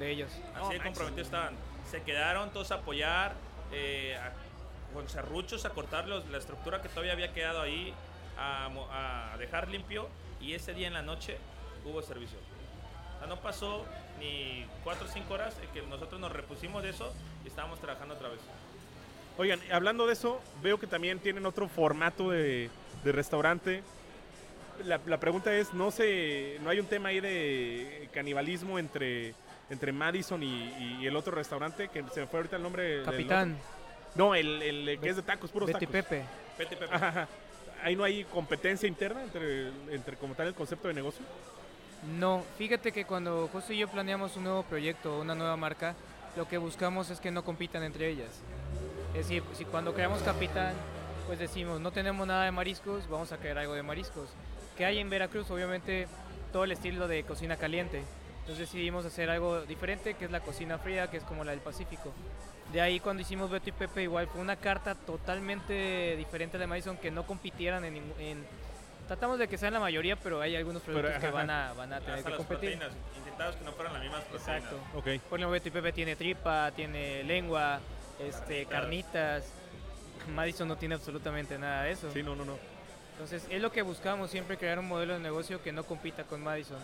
De ellos.
Así de comprometidos estaban. Se quedaron todos a apoyar, eh, a- con serruchos a cortar los- la estructura que todavía había quedado ahí, a, a dejar limpio. Y ese día en la noche hubo servicio. O sea, no pasó ni cuatro o cinco horas en que nosotros nos repusimos de eso y estábamos trabajando otra vez.
Oigan, hablando de eso, veo que también tienen otro formato de, de restaurante. La, la pregunta es, ¿no sé, no hay un tema ahí de canibalismo entre, entre Madison y, y el otro restaurante? Que se me fue ahorita el nombre. del
Capitán,
otro. No, el, el que es de tacos, puros
Betty
tacos.
Pepe.
Pete, Pepe.
Ajá. Ahí no hay competencia interna entre, entre como tal el concepto de negocio.
No, fíjate que cuando José y yo planeamos un nuevo proyecto, una nueva marca, lo que buscamos es que no compitan entre ellas. Es decir, si cuando creamos Capitán, pues decimos, no tenemos nada de mariscos, vamos a crear algo de mariscos. Que hay en Veracruz, obviamente, todo el estilo de cocina caliente. Entonces decidimos hacer algo diferente, que es la cocina fría, que es como la del Pacífico. De ahí cuando hicimos Beto y Pepe, igual fue una carta totalmente diferente a la de Madison, que no compitieran en, Tratamos de que sean la mayoría, pero hay algunos
Pero,
productos que van a, van a tener
Hasta
que
las
competir.
proteínas. Intentamos que no fueran las mismas proteínas.
Exacto.
Ok.
Por ejemplo, Beto y Pepe tiene tripa, tiene lengua, este, carnitas. Madison no tiene absolutamente nada de eso.
Sí, no, no, no.
Entonces es lo que buscamos siempre, crear un modelo de negocio que no compita con Madison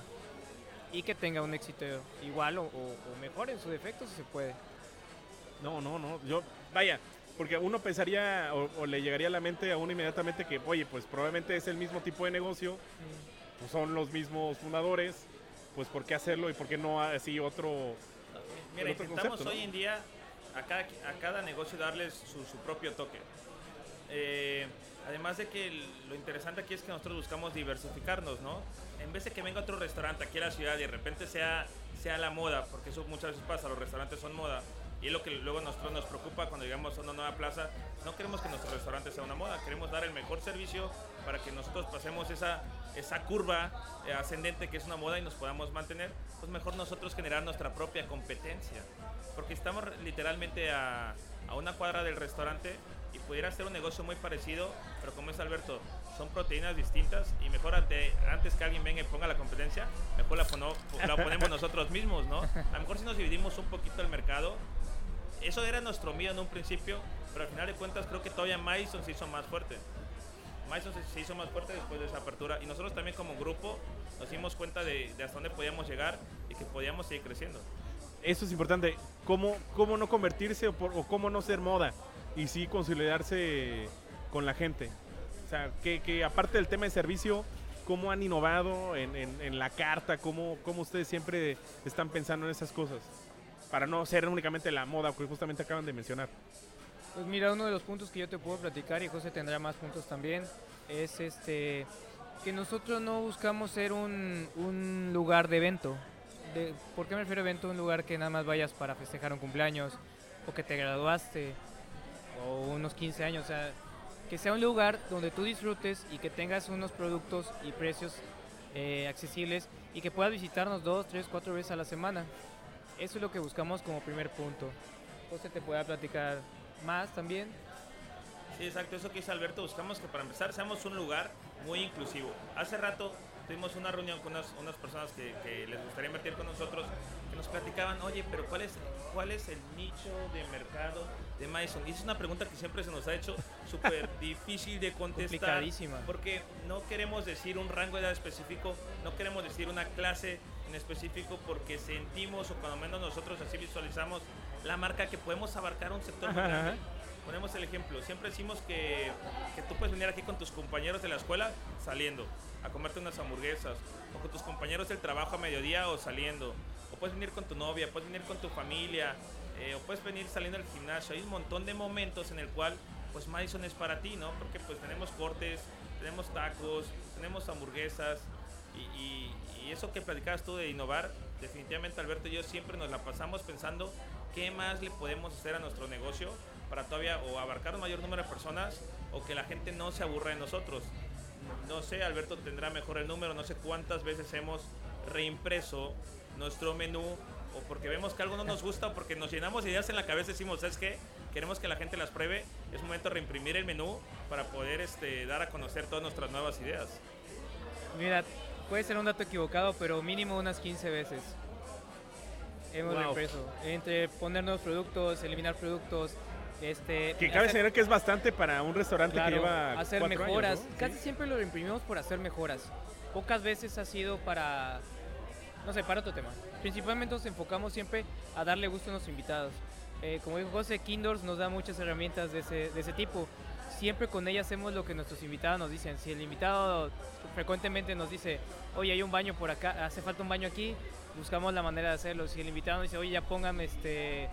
y que tenga un éxito igual o, o mejor en su defecto si se puede.
No, no, no. Yo, vaya, porque uno pensaría o, le llegaría a la mente a uno inmediatamente que, oye, pues probablemente es el mismo tipo de negocio, pues son los mismos fundadores, pues ¿por qué hacerlo y por qué no así otro?
Mira, intentamos hoy en día a cada, a cada negocio darles su, propio toque. Eh, además de que lo interesante aquí es que nosotros buscamos diversificarnos, ¿no? En vez de que venga otro restaurante aquí a la ciudad y de repente sea, sea la moda, porque eso muchas veces pasa, los restaurantes son moda, y es lo que luego nosotros nos preocupa cuando llegamos a una nueva plaza. No queremos que nuestro restaurante sea una moda, queremos dar el mejor servicio para que nosotros pasemos esa, esa curva eh, ascendente que es una moda y nos podamos mantener. Pues mejor nosotros generar nuestra propia competencia. Porque estamos literalmente a, a una cuadra del restaurante y pudiera ser un negocio muy parecido, pero como es Alberto, son proteínas distintas y mejor ante, antes que alguien venga y ponga la competencia, mejor la, la ponemos nosotros mismos, ¿no? A lo mejor si nos dividimos un poquito el mercado, eso era nuestro miedo en un principio, pero al final de cuentas creo que todavía Madison se hizo más fuerte. Madison se hizo más fuerte después de esa apertura y nosotros también como grupo nos dimos cuenta de, hasta dónde podíamos llegar y que podíamos seguir creciendo.
Eso es importante, cómo, cómo no convertirse o, cómo no ser moda y sí consolidarse con la gente. O sea, que, aparte del tema de servicio, cómo han innovado en, en, la carta, cómo, cómo ustedes siempre están pensando en esas cosas para no ser únicamente la moda que justamente acaban de mencionar.
Pues mira, uno de los puntos que yo te puedo platicar y José tendrá más puntos también es este que nosotros no buscamos ser un, un lugar de evento. ¿Por qué me refiero a evento? Un lugar que nada más vayas para festejar un cumpleaños o que te graduaste o unos 15 años. O sea, que sea un lugar donde tú disfrutes y que tengas unos productos y precios eh, accesibles y que puedas visitarnos dos, tres, cuatro veces a la semana. Eso es lo que buscamos como primer punto. José te pueda platicar más también.
Sí, exacto, eso que dice Alberto, buscamos que para empezar seamos un lugar muy inclusivo. Hace rato tuvimos una reunión con unas, unas personas que, que, les gustaría invertir con nosotros, que nos platicaban, oye, pero ¿cuál es, cuál es el nicho de mercado de Madison? Y es una pregunta que siempre se nos ha hecho súper difícil de contestar. Porque no queremos decir un rango de edad específico, no queremos decir una clase en específico porque sentimos, o cuando menos nosotros así visualizamos, la marca que podemos abarcar un sector muy grande. Ponemos el ejemplo, siempre decimos que, que, tú puedes venir aquí con tus compañeros de la escuela saliendo a comerte unas hamburguesas, o con tus compañeros del trabajo a mediodía o saliendo, o puedes venir con tu novia, puedes venir con tu familia, eh, o puedes venir saliendo al gimnasio. Hay un montón de momentos en el cual pues Madison es para ti, ¿no? Porque pues tenemos cortes, tenemos tacos, tenemos hamburguesas, y, eso que platicabas tú de innovar, definitivamente Alberto y yo siempre nos la pasamos pensando qué más le podemos hacer a nuestro negocio para todavía o abarcar un mayor número de personas o que la gente no se aburra de nosotros. No sé, Alberto tendrá mejor el número, no sé cuántas veces hemos reimpreso nuestro menú o porque vemos que algo no nos gusta o porque nos llenamos ideas en la cabeza y decimos, es que queremos que la gente las pruebe, es momento de reimprimir el menú para poder este, dar a conocer todas nuestras nuevas ideas.
Mira, Puede ser un dato equivocado, pero mínimo unas 15 veces. Hemos wow. Entre poner nuevos productos, eliminar productos. Este,
que cabe señalar que es bastante para un restaurante que lleva
hacer mejoras. Casi siempre lo imprimimos por hacer mejoras. Pocas veces ha sido para, no sé, para otro tema. Principalmente nos enfocamos siempre a darle gusto a los invitados. Eh, como dijo José, Kindors nos da muchas herramientas de ese, de ese tipo siempre con ella hacemos lo que nuestros invitados nos dicen. Si el invitado frecuentemente nos dice, oye, hay un baño por acá, hace falta un baño aquí, buscamos la manera de hacerlo. Si el invitado nos dice, oye, ya póngame, este,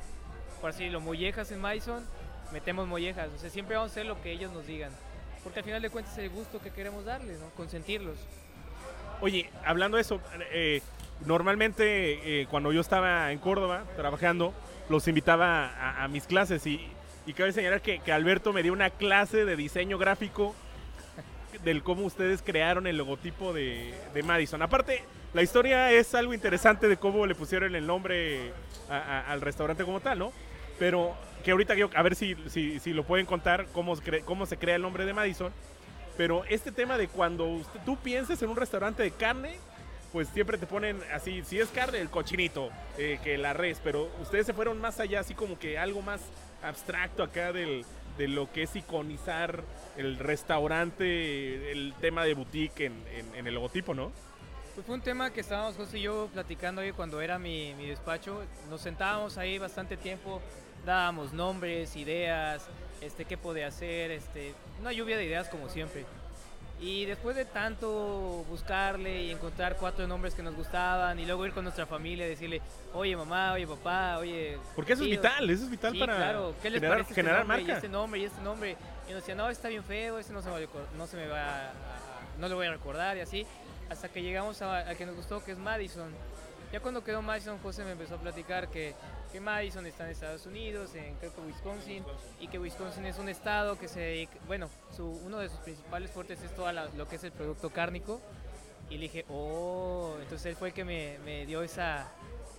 por así decirlo, mollejas en Maison, metemos mollejas. O sea, siempre vamos a hacer lo que ellos nos digan. Porque al final de cuentas es el gusto que queremos darles, ¿no? Consentirlos.
Oye, hablando de eso, eh, normalmente eh, cuando yo estaba en Córdoba trabajando, los invitaba a mis clases y y cabe señalar que, que, Alberto me dio una clase de diseño gráfico del cómo ustedes crearon el logotipo de, de, Madison. Aparte, la historia es algo interesante de cómo le pusieron el nombre al restaurante como tal, ¿no? Pero que ahorita a ver si, si, si lo pueden contar, cómo, cómo se crea el nombre de Madison. Pero este tema de cuando tú pienses en un restaurante de carne, pues siempre te ponen así, si es carne, el cochinito, eh, que la res, pero ustedes se fueron más allá, así como que algo más abstracto acá del, de lo que es iconizar el restaurante, el tema de boutique en, en- el logotipo, ¿no?
Pues fue un tema que estábamos José y yo platicando ahí cuando era mi, mi despacho. Nos sentábamos ahí bastante tiempo, dábamos nombres, ideas, este, qué podía hacer, este, una lluvia de ideas como siempre. Y después de tanto buscarle y encontrar cuatro nombres que nos gustaban y luego ir con nuestra familia y decirle, oye mamá, oye papá, oye...
Porque eso es vital, eso es vital
Sí,
para
claro. ¿Qué les
generar,
parece este
generar marca.
Y este nombre y este nombre. Y nos decía, no, está bien feo, este no se, va no se me va a, a- no lo voy a recordar y así. Hasta que llegamos a, a que nos gustó, que es Madison. Ya cuando quedó Madison, José me empezó a platicar que, que Madison está en Estados Unidos, en creo que Wisconsin, y que Wisconsin es un estado que se dedica, bueno, su, uno de sus principales fuertes es todo lo que es el producto cárnico. Y le dije, oh, entonces él fue el que me, me dio esa,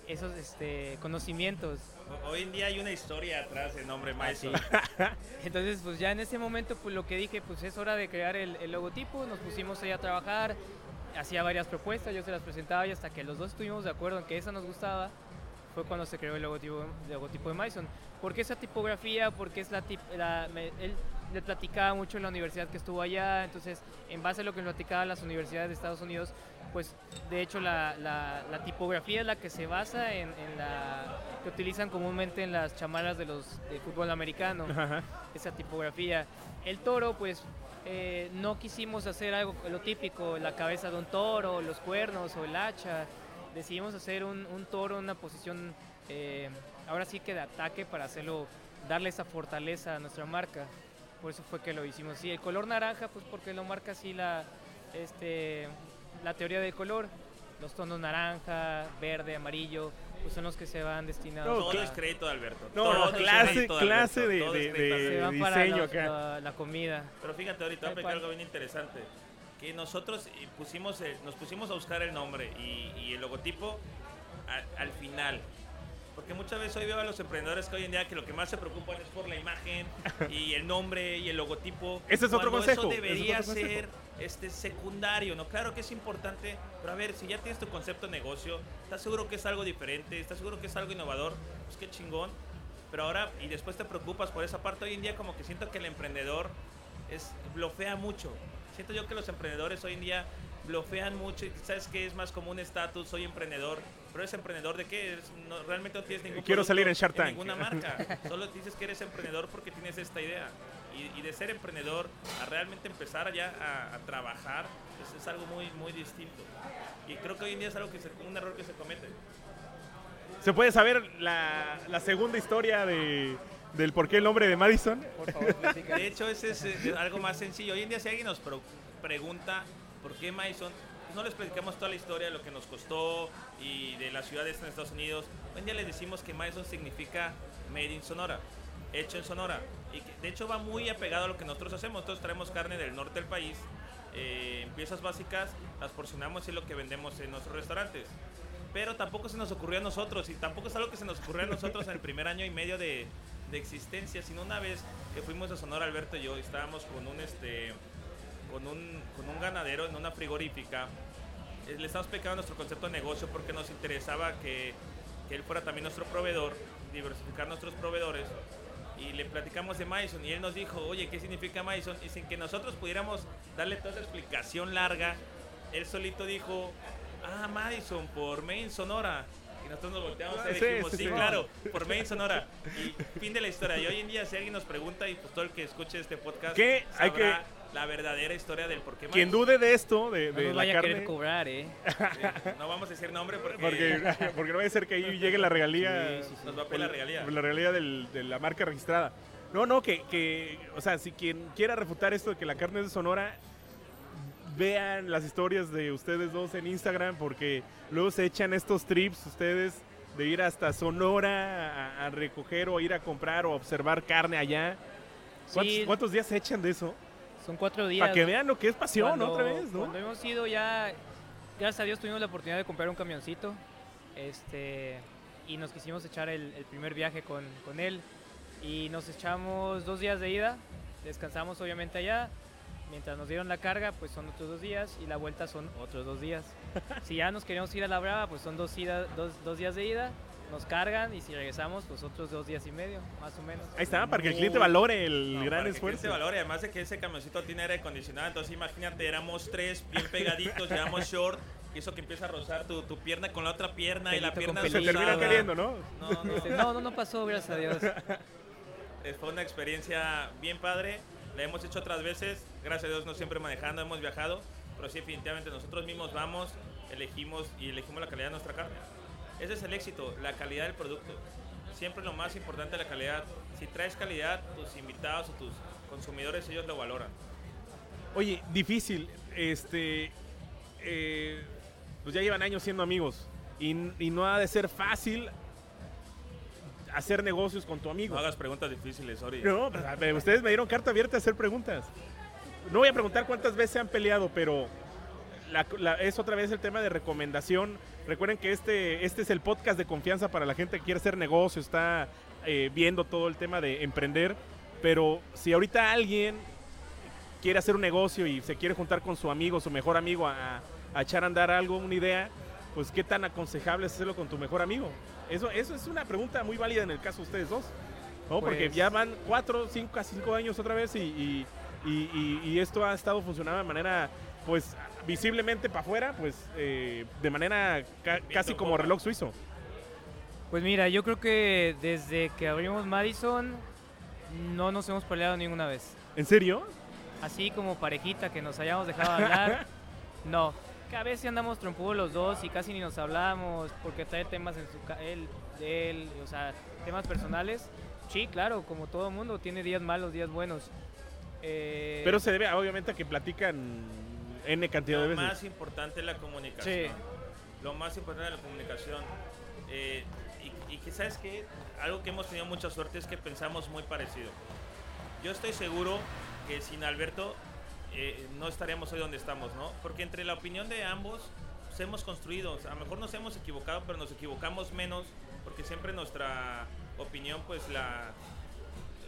esos este, conocimientos.
Hoy en día hay una historia atrás del nombre Maison.
Entonces, pues ya en ese momento, pues lo que dije, pues es hora de crear el, el logotipo. Nos pusimos ahí a trabajar, hacía varias propuestas, yo se las presentaba y hasta que los dos estuvimos de acuerdo en que esa nos gustaba, fue cuando se creó el logotipo, el logotipo de Mason. ¿Por qué esa tipografía? Porque es la, tip- la- me- él le platicaba mucho en la universidad que estuvo allá, entonces en base a lo que le platicaba las universidades de Estados Unidos, pues de hecho la, la- la tipografía es la que se basa en, en la que utilizan comúnmente en las chamarras de los de fútbol americano
Ajá.
esa tipografía. El toro, pues eh, no quisimos hacer algo lo típico, la cabeza de un toro, los cuernos o el hacha. Decidimos hacer un, un toro en una posición, eh, ahora sí que de ataque para hacerlo, darle esa fortaleza a nuestra marca. Por eso fue que lo hicimos así. El color naranja, pues porque lo marca así la, este, la teoría del color. Los tonos naranja, verde, amarillo, pues son los que se van destinados.
No,
Todo es crédito de Alberto.
No,
Todo
clase-
crédito de
clase
Alberto,
de-
todo es
de-
crédito
de-
se van para
diseño
los-
acá.
la, la comida.
Pero fíjate, ahorita voy a algo bien interesante. Que nosotros eh, pusimos, el- nos pusimos a buscar el nombre y, y el logotipo a- al final. Porque muchas veces hoy veo a los emprendedores que hoy en día que lo que más se preocupan es por la imagen y el nombre y el logotipo.
Ese es otro consejo,
Eso
ese es
debería
otro consejo.
ser este secundario, ¿no? Claro que es importante, pero a ver, si ya tienes tu concepto de negocio, ¿estás seguro que es algo diferente? ¿Estás seguro que es algo innovador? Pues qué chingón. Pero ahora, y después te preocupas por esa parte, hoy en día como que siento que el emprendedor es blofea mucho. Siento yo que los emprendedores hoy en día blofean mucho y sabes que es más como un estatus, soy emprendedor, pero eres emprendedor de qué? No- realmente no tienes ningún
Quiero salir en Shark Tank.
ninguna marca. Solo dices que eres emprendedor porque tienes esta idea. Y, y de ser emprendedor a realmente empezar ya a, a trabajar es, es algo muy muy distinto. Y creo que hoy en día es algo que se- un error que se comete.
¿Se puede saber la, la segunda historia de, del por qué el nombre de Madison?
Por favor.
De hecho, ese es eh, algo más sencillo. Hoy en día, si alguien nos pregunta por qué Mason, pues no les platicamos toda la historia de lo que nos costó y de las ciudades en Estados Unidos. Hoy en día les decimos que Mason significa Made in Sonora, hecho en Sonora. Y de hecho va muy apegado a lo que nosotros hacemos. Nosotros traemos carne del norte del país, eh, en piezas básicas, las porcionamos y lo que vendemos en nuestros restaurantes. Pero tampoco se nos ocurrió a nosotros y tampoco es algo que se nos ocurrió a nosotros en el primer año y medio de, de existencia, sino una vez que fuimos a Sonora, Alberto y yo, estábamos con un este con un, con un ganadero en una frigorífica. Eh, Le estamos explicando nuestro concepto de negocio porque nos interesaba que, que él fuera también nuestro proveedor, diversificar nuestros proveedores. Y le platicamos de Mason y él nos dijo, oye, ¿qué significa Mason? Y sin que nosotros pudiéramos darle toda esa explicación larga, él solito dijo, ah, Madison, por Main Sonora. Y nosotros nos volteamos y
Sí,
dijimos,
sí,
sí,
sí.
claro, por Main Sonora. Y fin de la historia. Y hoy en día, si alguien nos pregunta, y pues todo el que escuche este podcast,
¿Qué? Hay
sabrá la verdadera historia del por qué
Quien dude de esto, de,
No
de
nos
la
vaya a querer
carne,
cobrar, ¿eh?
Sí, No vamos a decir nombre porque,
porque, porque no vaya a ser que ahí llegue la regalía,
Sí, sí, sí.
nos va a pedir la regalía.
la regalía del- de la marca registrada. No, no, que, que, o sea, si quien quiera refutar esto de que la carne es de Sonora, vean las historias de ustedes dos en Instagram, porque luego se echan estos trips ustedes de ir hasta Sonora a, a recoger o ir a comprar o observar carne allá. ¿Cuántos,
Sí.
cuántos días se echan de eso?
Son cuatro días.
Para que vean lo que es pasión
Cuando-
otra vez, ¿no?
Cuando hemos ido ya, gracias a Dios tuvimos la oportunidad de comprar un camioncito. Este, y nos quisimos echar el, el primer viaje con, con él. Y nos echamos dos días de ida. Descansamos obviamente allá. Mientras nos dieron la carga, pues son otros dos días. Y la vuelta son otros dos días. si ya nos queríamos ir a la Brava, pues son dos, ida- dos, dos días de ida nos cargan y si regresamos, pues otros dos días y medio, más o menos.
Ahí está, para que el cliente valore el
No,
gran
para que
esfuerzo.
se valore, además de que ese camioncito tiene aire acondicionado, entonces imagínate, éramos tres bien pegaditos, llevamos short, y eso que empieza a rozar tu, tu pierna con la otra pierna y la
Pelito
pierna
Se
pelito.
termina queriendo, ¿no?
No, no,
No, no, no pasó, gracias a Dios.
Eh, Fue una experiencia bien padre. La hemos hecho otras veces. Gracias a Dios no siempre manejando, hemos viajado. Pero sí, definitivamente nosotros mismos vamos, elegimos y elegimos la calidad de nuestra carne. Ese es el éxito, la calidad del producto. Siempre lo más importante la calidad. Si traes calidad, tus invitados o tus consumidores, ellos lo valoran.
Oye, difícil, este, eh, pues ya llevan años siendo amigos y, y no ha de ser fácil hacer negocios con tu amigo.
No hagas preguntas difíciles, Ori.
No, ustedes me dieron carta abierta a hacer preguntas. No voy a preguntar cuántas veces se han peleado, pero la- la- es otra vez el tema de recomendación. Recuerden que este, este es el podcast de confianza para la gente que quiere hacer negocio, está eh, viendo todo el tema de emprender. Pero si ahorita alguien quiere hacer un negocio y se quiere juntar con su amigo, su mejor amigo, a, a echar a andar algo, una idea, pues qué tan aconsejable es hacerlo con tu mejor amigo. Eso, eso es una pregunta muy válida en el caso de ustedes dos. ¿no? Porque
Pues-
ya van cuatro, cinco, casi cinco años otra vez y, y- y- esto ha estado funcionando de manera, pues, visiblemente para afuera, pues, eh, de manera ca- casi como reloj suizo.
Pues mira, yo creo que desde que abrimos Madison no nos hemos peleado ninguna vez.
¿En serio?
Así como parejita que nos hayamos dejado hablar, no. Que a veces andamos trompudos los dos y casi ni nos hablamos porque trae temas en su él, de él, o sea, temas personales. Sí, claro, como todo mundo, tiene días malos, días buenos. Eh,
Pero se debe, obviamente, a que platican N cantidad de
Lo
veces.
más importante es la comunicación.
Sí.
Lo más importante es la comunicación. Eh, y, y que, ¿sabes qué? Algo que hemos tenido mucha suerte es que pensamos muy parecido. Yo estoy seguro que sin Alberto eh, no estaríamos hoy donde estamos, ¿no? Porque entre la opinión de ambos pues, hemos construido. O sea, a lo mejor nos hemos equivocado, pero nos equivocamos menos porque siempre nuestra opinión, pues la...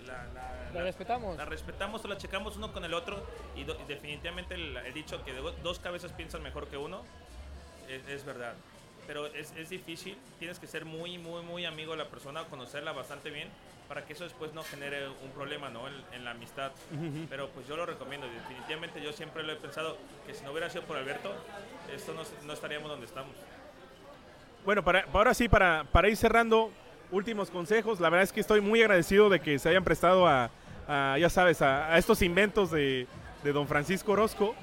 La, la-
La respetamos.
La respetamos o la checamos uno con el otro y, do- y definitivamente el, el dicho que dos cabezas piensan mejor que uno es, es verdad. Pero es, es difícil, tienes que ser muy, muy, muy amigo de la persona, conocerla bastante bien para que eso después no genere un problema ¿no? en, en la amistad. Pero pues yo lo recomiendo, definitivamente yo siempre lo he pensado que si no hubiera sido por Alberto, esto no, no estaríamos donde estamos.
Bueno, para ahora sí, para, para ir cerrando, últimos consejos. La verdad es que estoy muy agradecido de que se hayan prestado a, a, ya sabes, a, a estos inventos de, de don Francisco Orozco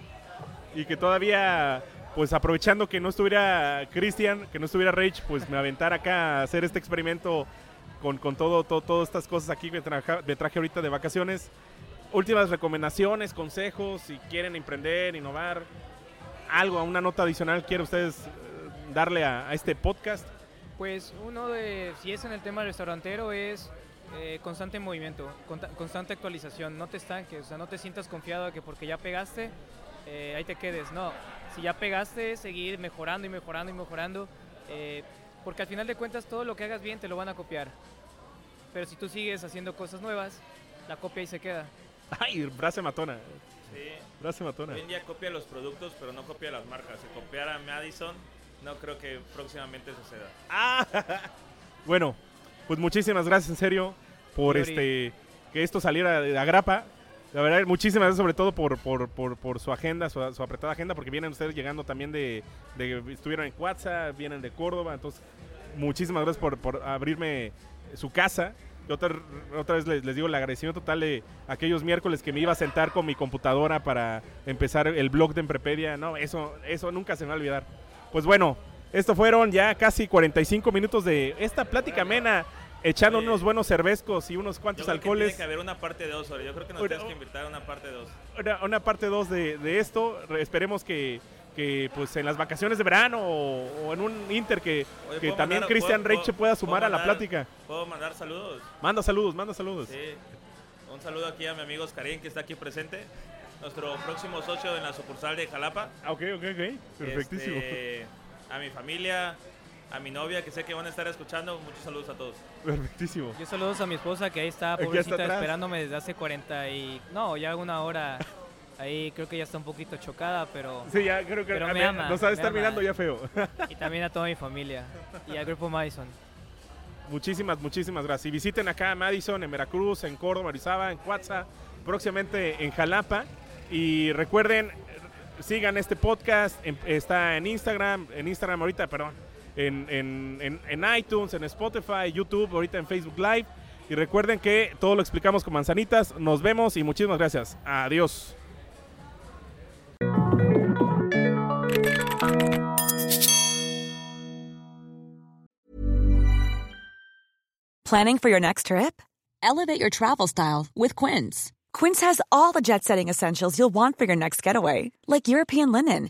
y que todavía, pues aprovechando que no estuviera Cristian, que no estuviera Rage, pues me aventara acá a hacer este experimento con, con todo, todo, todas estas cosas aquí que traja- me traje ahorita de vacaciones. Últimas recomendaciones, consejos, si quieren emprender, innovar, algo, una nota adicional quiere ustedes eh, darle a, este podcast.
Pues uno de, si es en el tema restaurantero, es eh, constante movimiento, constante actualización. No te estanques, o sea, no te sientas confiado de que porque ya pegaste, eh, ahí te quedes. No, si ya pegaste, seguir mejorando y mejorando y mejorando. eh, porque al final de cuentas, todo lo que hagas bien te lo van a copiar. Pero si tú sigues haciendo cosas nuevas, la copia ahí se queda.
Ay, frase matona.
Sí.
Frase matona.
Hoy en día copia los productos, pero no copia las marcas. Si copiara Madison, no creo que próximamente suceda.
Ah, bueno, pues muchísimas gracias en serio por
Yuri.
este que esto saliera de agrapa. La verdad, muchísimas gracias sobre todo por, por, por, su agenda, su, apretada agenda, porque vienen ustedes llegando también de, estuvieron en Cuatza, vienen de Córdoba, entonces muchísimas gracias por, por abrirme su casa. Y otra, otra vez les, les digo el agradecimiento total de aquellos miércoles que me iba a sentar con mi computadora para empezar el blog de Emprepedia. No, eso, eso nunca se me va a olvidar. Pues bueno, esto fueron ya casi 45 minutos de esta plática amena, echando
Oye.
unos buenos cervezcos y unos
Yo
cuantos
creo que
alcoholes.
tiene que haber una parte 2, Ori. Yo creo que nos
Una-
tienes que invitar a una parte 2.
Una, una parte 2 de, de esto. Re- Esperemos que, que, pues en las vacaciones de verano o, o en un Inter que,
Oye,
que
¿puedo
también
mandar-
Cristian Reiche pueda sumar a la
mandar-
plática.
¿Puedo mandar saludos?
Manda saludos, manda saludos.
Sí. Un saludo aquí a mi amigo Oscarín, que está aquí presente. Nuestro próximo socio en la sucursal de Jalapa.
Ah, ok, ok, ok. Perfectísimo.
Este, a mi familia, a mi novia, que sé que van a estar escuchando. Muchos saludos a todos.
Perfectísimo.
Yo saludos a mi esposa que ahí está, pobrecita, esperándome desde hace 40 y... No, ya una hora. Ahí creo que ya está un poquito chocada, pero...
Sí, ya creo que
Pero me
ver,
ama,
nos ha de
me
estar
ama.
mirando ya feo.
Y también a toda mi familia. Y al grupo Madison.
Muchísimas, muchísimas gracias. Y visiten acá a Madison, en Veracruz, en Córdoba, Orizaba, en Cuatza, próximamente en Jalapa. Y recuerden, sigan este podcast, en- está en Instagram, en Instagram ahorita, perdón, en, en- en- en iTunes, en Spotify, YouTube, ahorita en Facebook Live. Y recuerden que todo lo explicamos con manzanitas. Nos vemos y muchísimas gracias. Adiós.
Planning for your next trip? Elevate your travel style with Quince. Quince has all the jet setting essentials you'll want for your next getaway, like European linen,